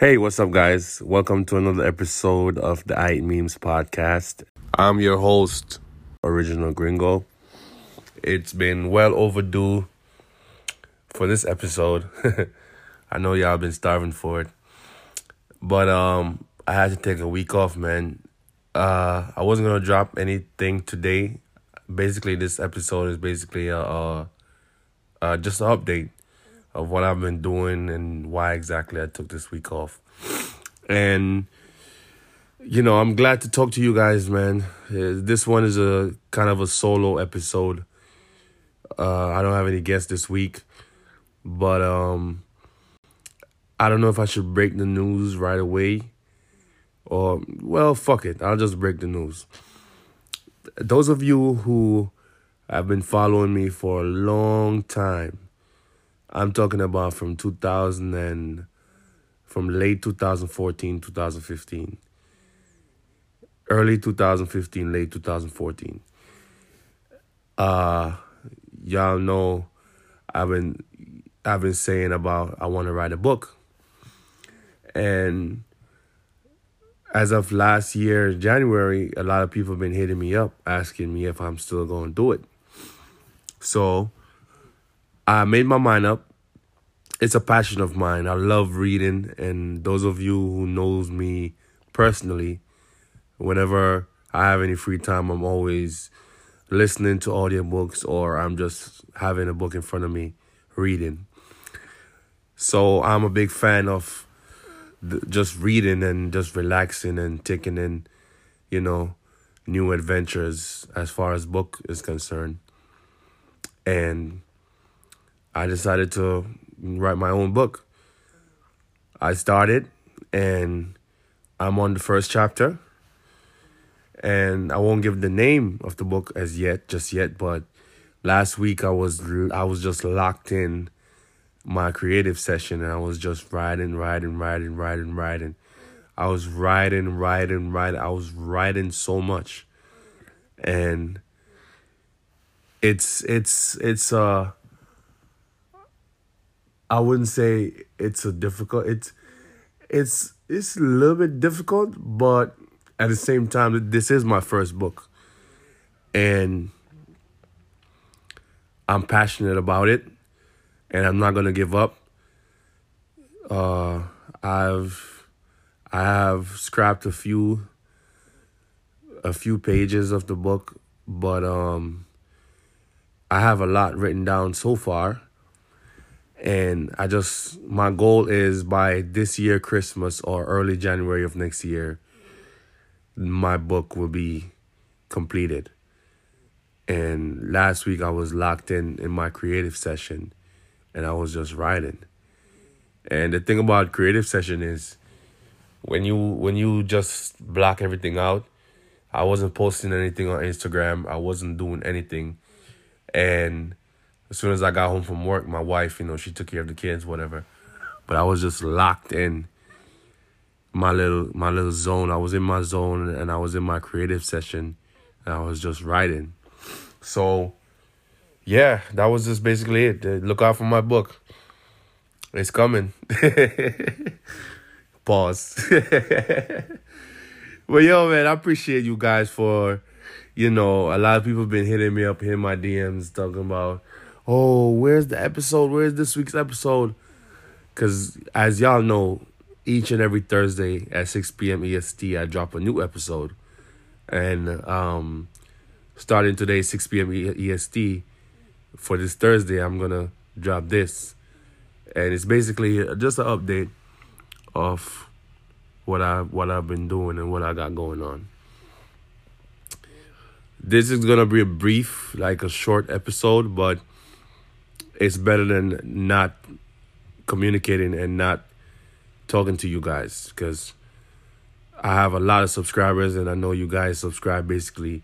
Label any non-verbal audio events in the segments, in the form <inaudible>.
Hey, what's up, guys? Welcome to another episode of the I Memes podcast. I'm your host, Original Gringo. It's been well overdue for this episode. <laughs> I know y'all been starving for it, but um, I had to take a week off, man. Uh, I wasn't gonna drop anything today. Basically, this episode is basically a, a, a just an update of what I've been doing and why exactly I took this week off. And you know, I'm glad to talk to you guys, man. Uh, This one is a kind of a solo episode. Uh, I don't have any guests this week, but um, I don't know if I should break the news right away or well, fuck it. I'll just break the news. Those of you who have been following me for a long time, I'm talking about from 2000 and from late 2014, 2015. Early 2015, late 2014. Uh y'all know I've been I've been saying about I want to write a book. And as of last year, January, a lot of people have been hitting me up asking me if I'm still going to do it. So I made my mind up. It's a passion of mine. I love reading, and those of you who knows me personally, whenever I have any free time, I'm always listening to audiobooks or I'm just having a book in front of me reading. So I'm a big fan of just reading and just relaxing and taking in, you know, new adventures as far as book is concerned. And I decided to write my own book. I started and I'm on the first chapter. And I won't give the name of the book as yet, just yet, but last week I was I was just locked in my creative session and I was just writing, writing, writing, writing, writing. I was writing, writing, writing. I was writing so much. And it's it's it's uh I wouldn't say it's a difficult it's it's it's a little bit difficult, but at the same time this is my first book. And I'm passionate about it and I'm not gonna give up. Uh, I've I have scrapped a few a few pages of the book, but um, I have a lot written down so far, and I just my goal is by this year Christmas or early January of next year, my book will be completed. And last week I was locked in in my creative session and I was just writing. And the thing about creative session is when you when you just block everything out, I wasn't posting anything on Instagram. I wasn't doing anything. And as soon as I got home from work, my wife, you know, she took care of the kids, whatever. But I was just locked in my little my little zone. I was in my zone and I was in my creative session and I was just writing. So yeah, that was just basically it. Uh, Look out for my book. It's coming. <laughs> Pause. <laughs> but yo, man, I appreciate you guys for, you know, a lot of people been hitting me up, hitting my DMs, talking about, oh, where's the episode? Where's this week's episode? Because as y'all know, each and every Thursday at 6 p.m. EST, I drop a new episode. And um, starting today, 6 p.m. EST, for this Thursday, I'm gonna drop this, and it's basically just an update of what I what I've been doing and what I got going on. This is gonna be a brief, like a short episode, but it's better than not communicating and not talking to you guys because I have a lot of subscribers and I know you guys subscribe basically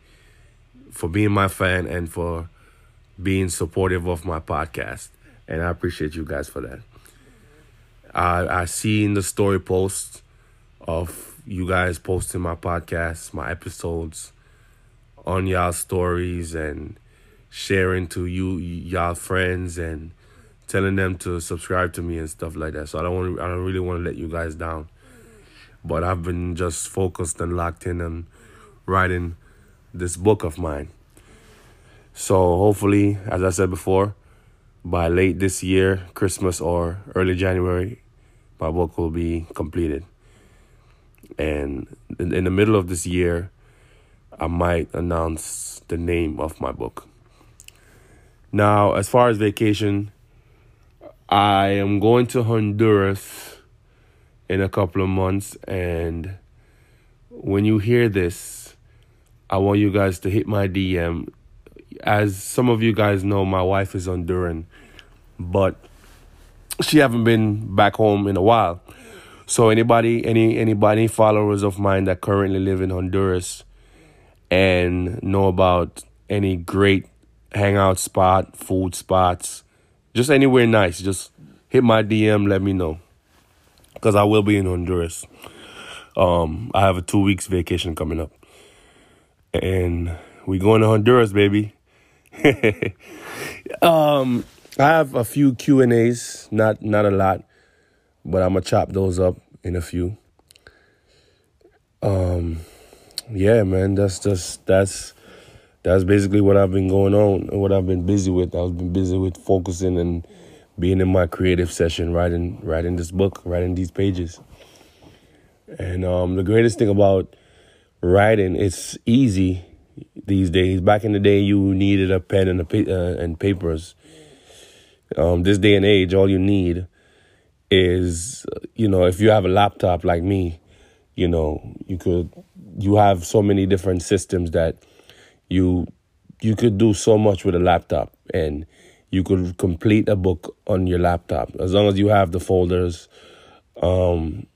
for being my fan and for being supportive of my podcast. And I appreciate you guys for that. I I see in the story posts of you guys posting my podcast, my episodes on y'all stories and sharing to you y'all friends and telling them to subscribe to me and stuff like that. So I don't want I don't really want to let you guys down. But I've been just focused and locked in on writing this book of mine. So hopefully, as I said before, by late this year, Christmas or early January, my book will be completed. And in, in the middle of this year, I might announce the name of my book. Now, as far as vacation, I am going to Honduras in a couple of months. And when you hear this, I want you guys to hit my DM. As some of you guys know, my wife is Honduran, but she haven't been back home in a while. So anybody, any anybody, followers of mine that currently live in Honduras and know about any great hangout spot, food spots, just anywhere nice, just hit my DM, let me know. Cause I will be in Honduras. Um, I have a two weeks vacation coming up, and we going to Honduras, baby. <laughs> um, I have a few Q and A's, not not a lot, but I'm gonna chop those up in a few. Um, yeah, man, that's just that's that's basically what I've been going on and what I've been busy with. I've been busy with focusing and being in my creative session, writing writing this book, writing these pages. And um, the greatest thing about writing, it's easy these days. Back in the day, you needed a pen and a pa- uh, and papers um, this day and age, all you need is, you know, if you have a laptop like me, you know, you could, you have so many different systems that you, you could do so much with a laptop and you could complete a book on your laptop as long as you have the folders um,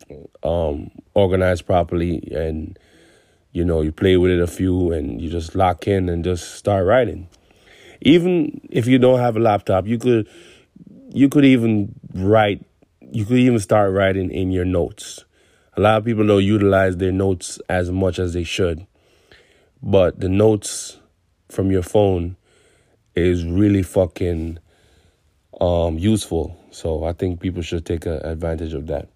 um, organized properly and you know you play with it a few and you just lock in and just start writing even if you don't have a laptop, you could you could even write you could even start writing in your notes. A lot of people don't utilize their notes as much as they should. But the notes from your phone is really fucking um, useful. So I think people should take a, advantage of that.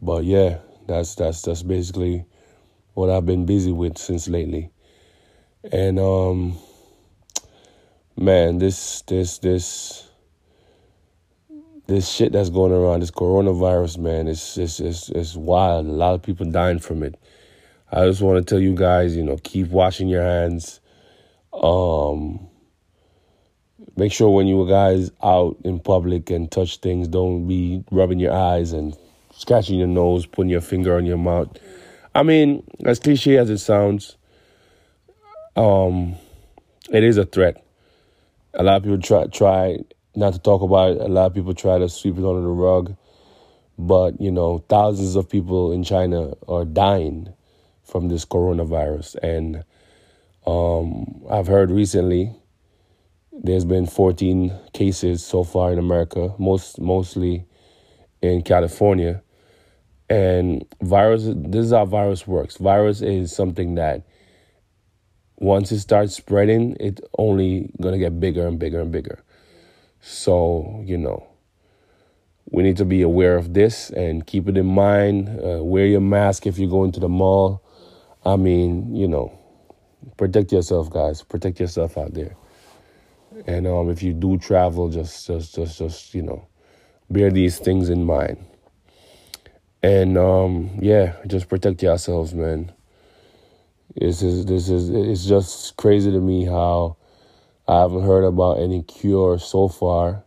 But yeah, that's that's that's basically what I've been busy with since lately. And um man, this this this this shit that's going around, this coronavirus, man, it's it's it's, it's wild. A lot of people dying from it. I just want to tell you guys, you know, keep washing your hands. Um, make sure when you guys out in public and touch things, don't be rubbing your eyes and scratching your nose, putting your finger on your mouth. I mean, as cliche as it sounds, um, it is a threat a lot of people try try not to talk about it. A lot of people try to sweep it under the rug. But, you know, thousands of people in China are dying from this coronavirus. And um, I've heard recently there's been 14 cases so far in America, most mostly in California. And virus, this is how virus works. Virus is something that once it starts spreading, it's only gonna get bigger and bigger and bigger. So you know, we need to be aware of this and keep it in mind. Uh, wear your mask if you go into the mall. I mean, you know, protect yourself, guys. Protect yourself out there. And um, if you do travel, just, just, just, just, you know, bear these things in mind. And um, yeah, just protect yourselves, man. This is this is it's just crazy to me how I haven't heard about any cure so far.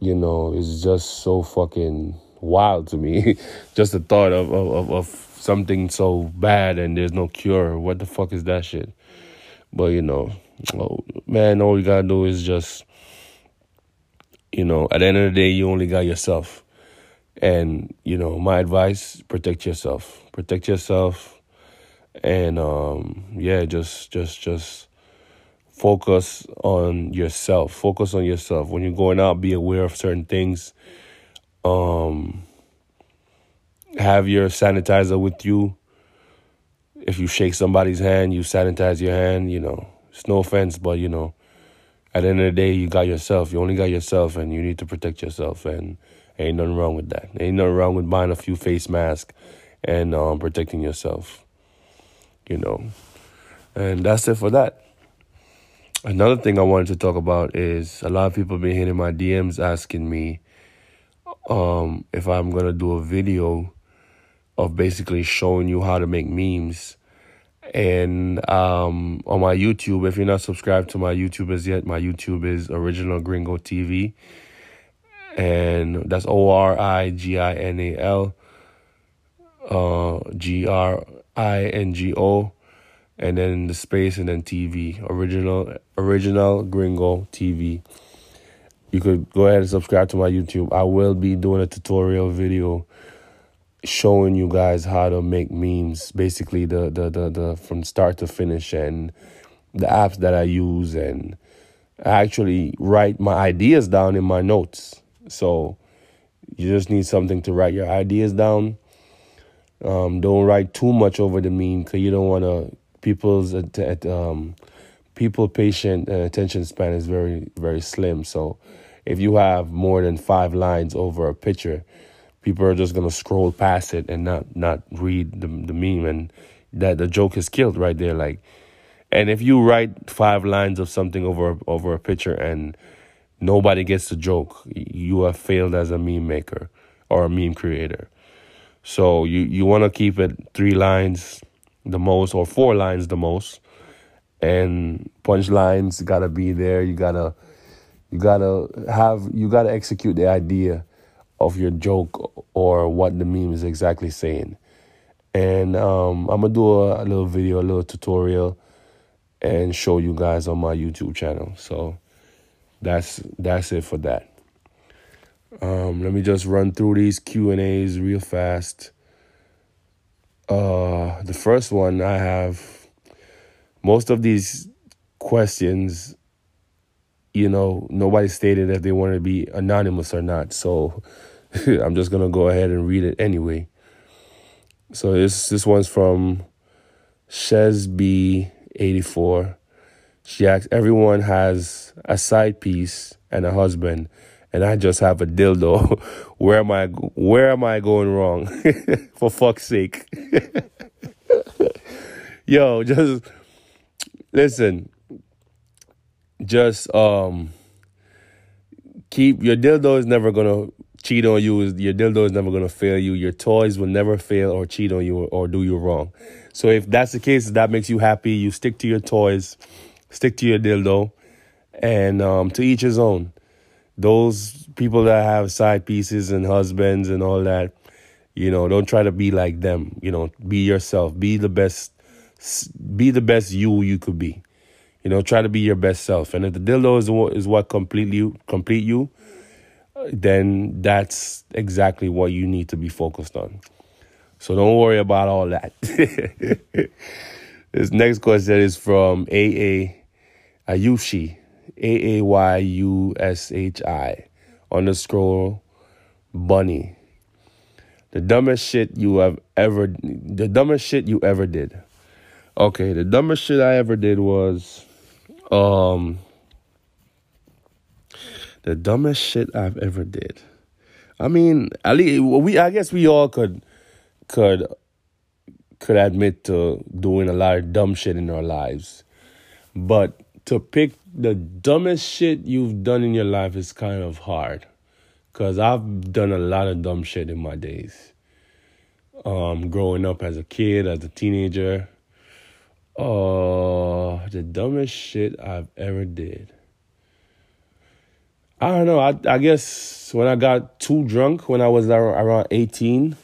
You know, it's just so fucking wild to me. <laughs> just the thought of, of, of something so bad and there's no cure. What the fuck is that shit? But you know, oh, man, all you gotta do is just, you know, at the end of the day, you only got yourself. And, you know, my advice, protect yourself. Protect yourself and um, yeah, just just just focus on yourself. Focus on yourself. When you're going out, be aware of certain things. Um, have your sanitizer with you. If you shake somebody's hand, you sanitize your hand. You know, it's no offense, but you know, at the end of the day, you got yourself. You only got yourself, and you need to protect yourself. And ain't nothing wrong with that. Ain't nothing wrong with buying a few face masks and um, protecting yourself. You know, and that's it for that. Another thing I wanted to talk about is a lot of people been hitting my DMs asking me um, if I'm gonna do a video of basically showing you how to make memes. And um, on my YouTube, if you're not subscribed to my YouTube as yet, my YouTube is Original Gringo TV. And that's O R I G I N A L uh, G R I N G O and then the space and then TV. Original Original Gringo TV. You could go ahead and subscribe to my YouTube. I will be doing a tutorial video showing you guys how to make memes basically the, the the the from start to finish and the apps that i use and i actually write my ideas down in my notes. So you just need something to write your ideas down. Um, don't write too much over the meme because you don't want to people's at, um, people patient and attention span is very very slim. So if you have more than five lines over a picture people are just gonna scroll past it and not not read the the meme, and that the joke is killed right there. Like, and if you write five lines of something over over a picture and nobody gets the joke, you have failed as a meme maker or a meme creator. So you you want to keep it three lines the most or four lines the most, and punchlines gotta be there. You gotta you gotta have you gotta execute the idea of your joke or what the meme is exactly saying. And um, I'm gonna do a, a, little video, a little tutorial, and show you guys on my YouTube channel. So that's that's it for that. Um, let me just run through these Q and A's real fast. Uh, the first one I have most of these questions you know, nobody stated if they wanted to be anonymous or not. So <laughs> I'm just gonna go ahead and read it anyway. So this this one's from Shesby84. She asks, everyone has a side piece and a husband, and I just have a dildo. <laughs> where am I where am I going wrong? <laughs> For fuck's sake. Yo, just listen, just um keep your dildo is never gonna cheat on you. is Your dildo is never gonna fail you. Your toys will never fail or cheat on you or, or do you wrong. So if that's the case, that makes you happy. You stick to your toys, stick to your dildo, and um, to each his own. Those people that have side pieces and husbands and all that, you know, don't try to be like them. You know, be yourself. Be the best. Be the best you you could be. You know, try to be your best self. And if the dildo is what is what complete you, complete you, then that's exactly what you need to be focused on. So don't worry about all that. <laughs> this next question is from AA Ayushi, A A Y U S H I, underscore bunny. The dumbest shit you have ever, the dumbest shit you ever did. Okay, the dumbest shit I ever did was um, the dumbest shit I've ever did. I mean, at least we. I guess we all could could could admit to doing a lot of dumb shit in our lives, but to pick the dumbest shit you've done in your life is kind of hard, cause I've done a lot of dumb shit in my days. Um, growing up as a kid, as a teenager, Oh, the dumbest shit I've ever did. I don't know. I I guess when I got too drunk when I was around 18,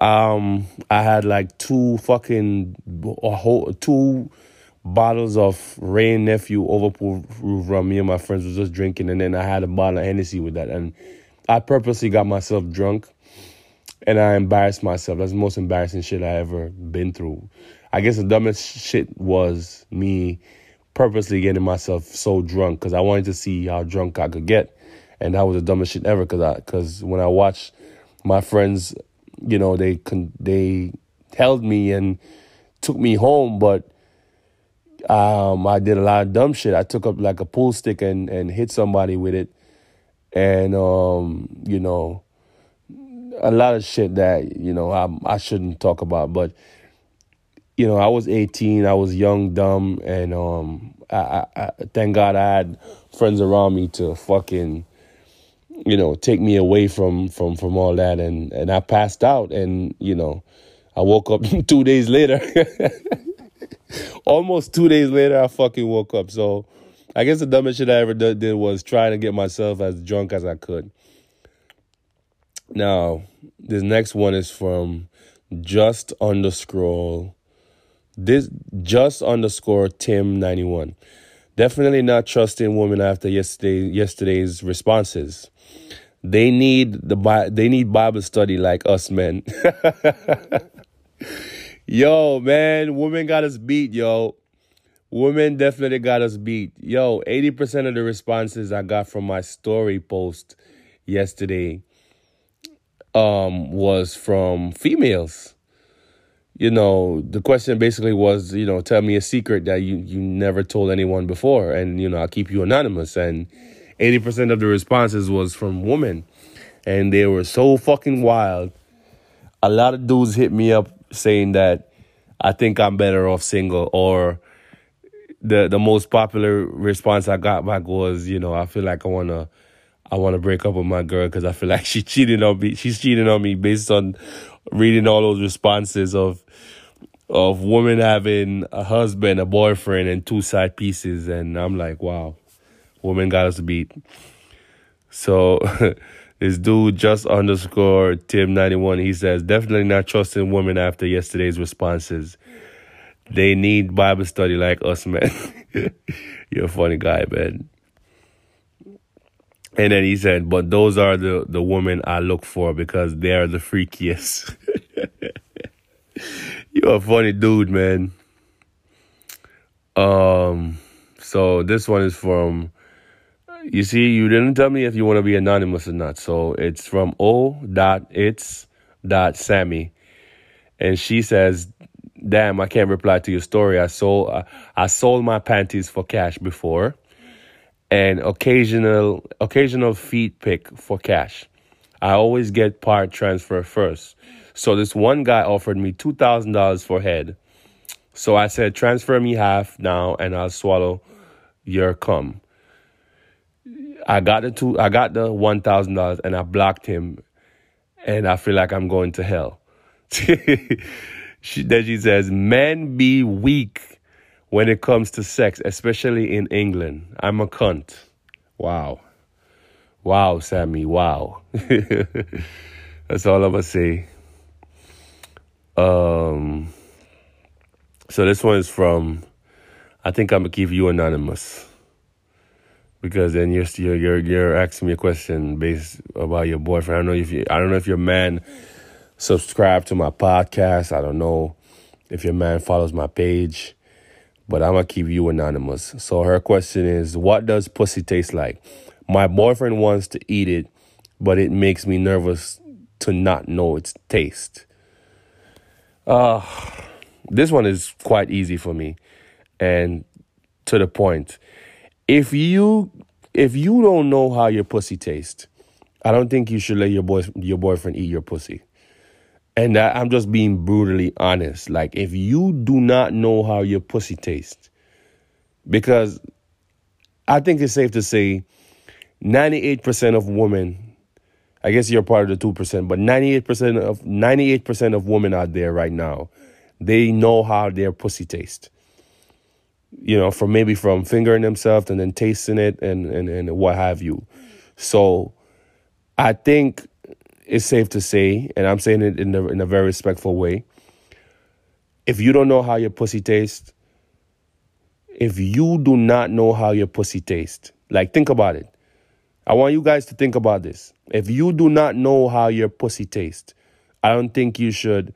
um, I had like two fucking a whole two bottles of Wray & Nephew overproof rum. Me and my friends was just drinking, and then I had a bottle of Hennessy with that, and I purposely got myself drunk, and I embarrassed myself. That's the most embarrassing shit I ever been through. I guess the dumbest shit was me purposely getting myself so drunk because I wanted to see how drunk I could get, and that was the dumbest shit ever. Because I because when I watched my friends, you know, they con- they held me and took me home, but Um, I did a lot of dumb shit. I took up like a pool stick and and hit somebody with it, and um, you know, a lot of shit that you know I I shouldn't talk about. But you know, I was 18. I was young, dumb, and um, I, I, I thank God I had friends around me to fucking you know take me away from from from all that and and I passed out and you know I woke up <laughs> two days later. <laughs> Almost two days later, I fucking woke up. So I guess the dumbest shit I ever did, was trying to get myself as drunk as I could. Now, this next one is from just underscore this just underscore Tim ninety one. Definitely not trusting women after yesterday yesterday's responses. They need the they need Bible study like us men. <laughs> yo, man, women got us beat, yo. Women definitely got us beat. Yo, 80% of the responses I got from my story post yesterday um was from females. You know, the question basically was, you know, tell me a secret that you you never told anyone before. And you know, I'll keep you anonymous. And 80% of the responses was from women. And they were so fucking wild. A lot of dudes hit me up saying that I think I'm better off single or the the most popular response I got back was, you know, I feel like I want to I want to break up with my girl cuz I feel like <laughs> she cheated on me. She's cheating on me based on reading all those responses of of women having a husband, a boyfriend and two side pieces and I'm like, wow. Women got us beat. So <laughs> This dude just underscore Tim ninety one. He says definitely not trusting women after yesterday's responses. They need Bible study like us, man. <laughs> You're a funny guy, man. And then he said, but those are the, the women I look for because they are the freakiest. <laughs> You're a funny dude, man. Um, so this one is from you see, you didn't tell me if you want to be anonymous or not. So it's from O dot it's dot Sammy, and she says, "Damn, I can't reply to your story. I sold uh, I sold my panties for cash before, and occasional occasional feed pick for cash. I always get part transfer first. So this one guy offered me two thousand dollars for head. So I said, transfer me half now, and I'll swallow your cum." I got the two, I got the one thousand dollars, and I blocked him, and I feel like I'm going to hell. <laughs> she, then she says, "Men be weak when it comes to sex, especially in England. I'm a cunt." Wow, wow, Sammy, wow. <laughs> That's all I'm gonna say. Um, so this one is from. I think I'm gonna keep you anonymous because then you're you're you're, you're asking me a question based about your boyfriend. I don't know if you I don't know if your man subscribed to my podcast. I don't know if your man follows my page, but I'm gonna keep you anonymous. So her question is, what does pussy taste like? My boyfriend wants to eat it, but it makes me nervous to not know its taste. Uh this one is quite easy for me and to the point if you if you don't know how your pussy tastes, I don't think you should let your boy your boyfriend eat your pussy. And that, I'm just being brutally honest. Like if you do not know how your pussy tastes, because I think it's safe to say 98% of women, I guess you're part of the 2%, but 98% of 98% of women out there right now, they know how their pussy tastes you know, from maybe from fingering themselves and then tasting it and, and, and what have you. So I think it's safe to say, and I'm saying it in a, in a very respectful way, if you don't know how your pussy tastes, if you do not know how your pussy tastes, like think about it. I want you guys to think about this. If you do not know how your pussy tastes, I don't think you should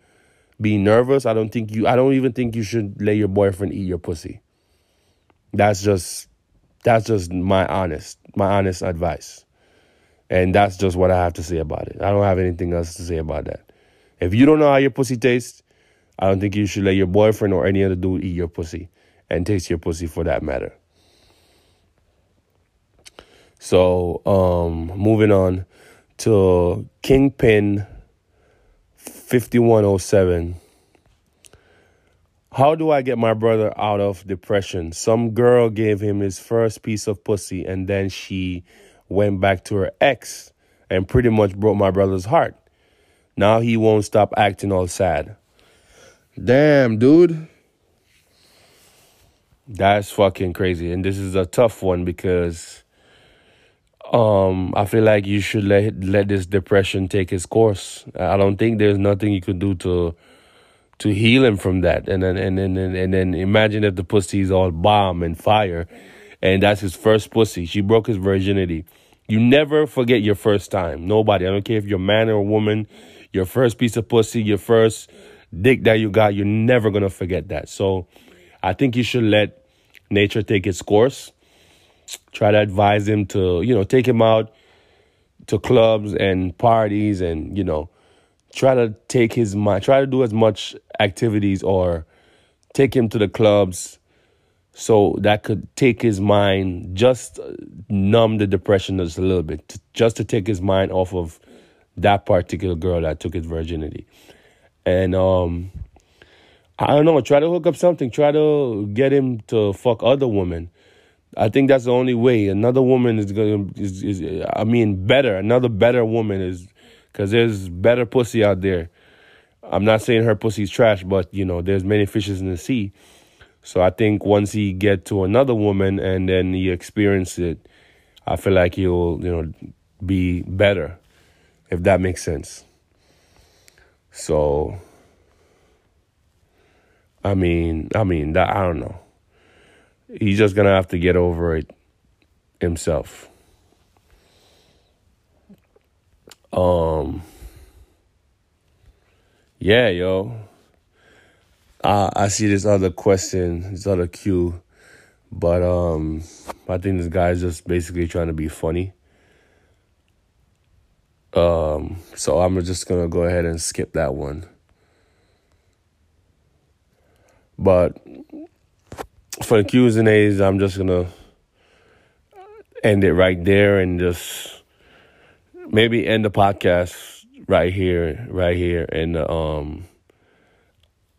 be nervous. I don't think you I don't even think you should let your boyfriend eat your pussy. That's just that's just my honest my honest advice. And that's just what I have to say about it. I don't have anything else to say about that. If you don't know how your pussy tastes, I don't think you should let your boyfriend or any other dude eat your pussy. and taste your pussy for that matter. So, um, moving on to Kingpin 5107. How do I get my brother out of depression? Some girl gave him his first piece of pussy and then she went back to her ex and pretty much broke my brother's heart. Now he won't stop acting all sad. Damn, dude. That's fucking crazy. And this is a tough one because um I feel like you should let let this depression take its course. I don't think there's nothing you could do to to heal him from that. And then and then and, and then imagine if the pussy's all bomb and fire and that's his first pussy. She broke his virginity. You never forget your first time. Nobody. I don't care if you're a man or a woman. Your first piece of pussy, your first dick that you got, you're never gonna forget that. So I think you should let nature take its course. Try to advise him to, you know, take him out to clubs and parties and, you know, try to take his mind, try to do as much activities or take him to the clubs so that could take his mind, just numb the depression just a little bit, just to take his mind off of that particular girl that took his virginity. And um, I don't know, try to hook up something, try to get him to fuck other women. I think that's the only way. Another woman is gonna is, is I mean better. Another better woman is because there's better pussy out there. I'm not saying her pussy's trash, but you know there's many fishes in the sea. So I think once he get to another woman and then he experience it, I feel like he'll, you know, be better, if that makes sense. So I mean, I mean that I don't know. He's just gonna have to get over it himself. Um yeah, yo. Uh, I see this other question, this other cue, but um, I think this guy's just basically trying to be funny. Um, so I'm just gonna go ahead and skip that one. But for the Q's and A's, I'm just gonna end it right there and just maybe end the podcast right here, right here, and um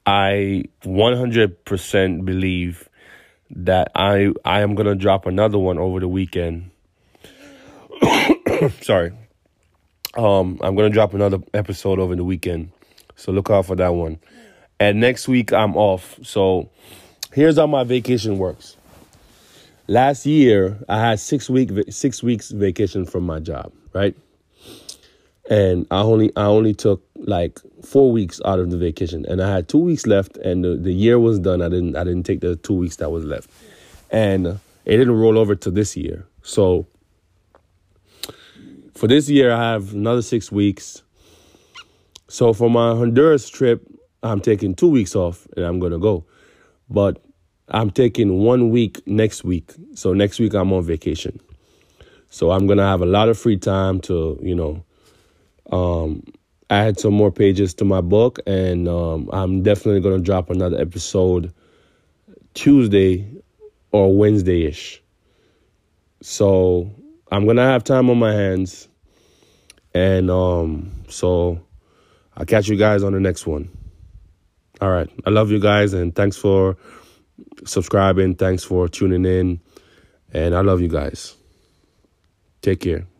I 100% believe that I I am gonna drop another one over the weekend. <coughs> Sorry, um, I'm gonna drop another episode over the weekend, so look out for that one. And next week I'm off. So here's how my vacation works. Last year I had six week six weeks vacation from my job, right? and I only I only took like four weeks out of the vacation, and I had two weeks left, and the, the year was done. I didn't I didn't take the two weeks that was left, and it didn't roll over to this year. So for this year, I have another six weeks. So for my Honduras trip, I'm taking two weeks off, and I'm gonna go, but I'm taking one week next week. So next week I'm on vacation. So I'm gonna have a lot of free time to you know um, add some more pages to my book, and um, I'm definitely to drop another episode Tuesday or Wednesday ish. So I'm gonna have time on my hands, and um, so I'll catch you guys on the next one. All right, I love you guys, and thanks for subscribing. Thanks for tuning in, and I love you guys. Take care.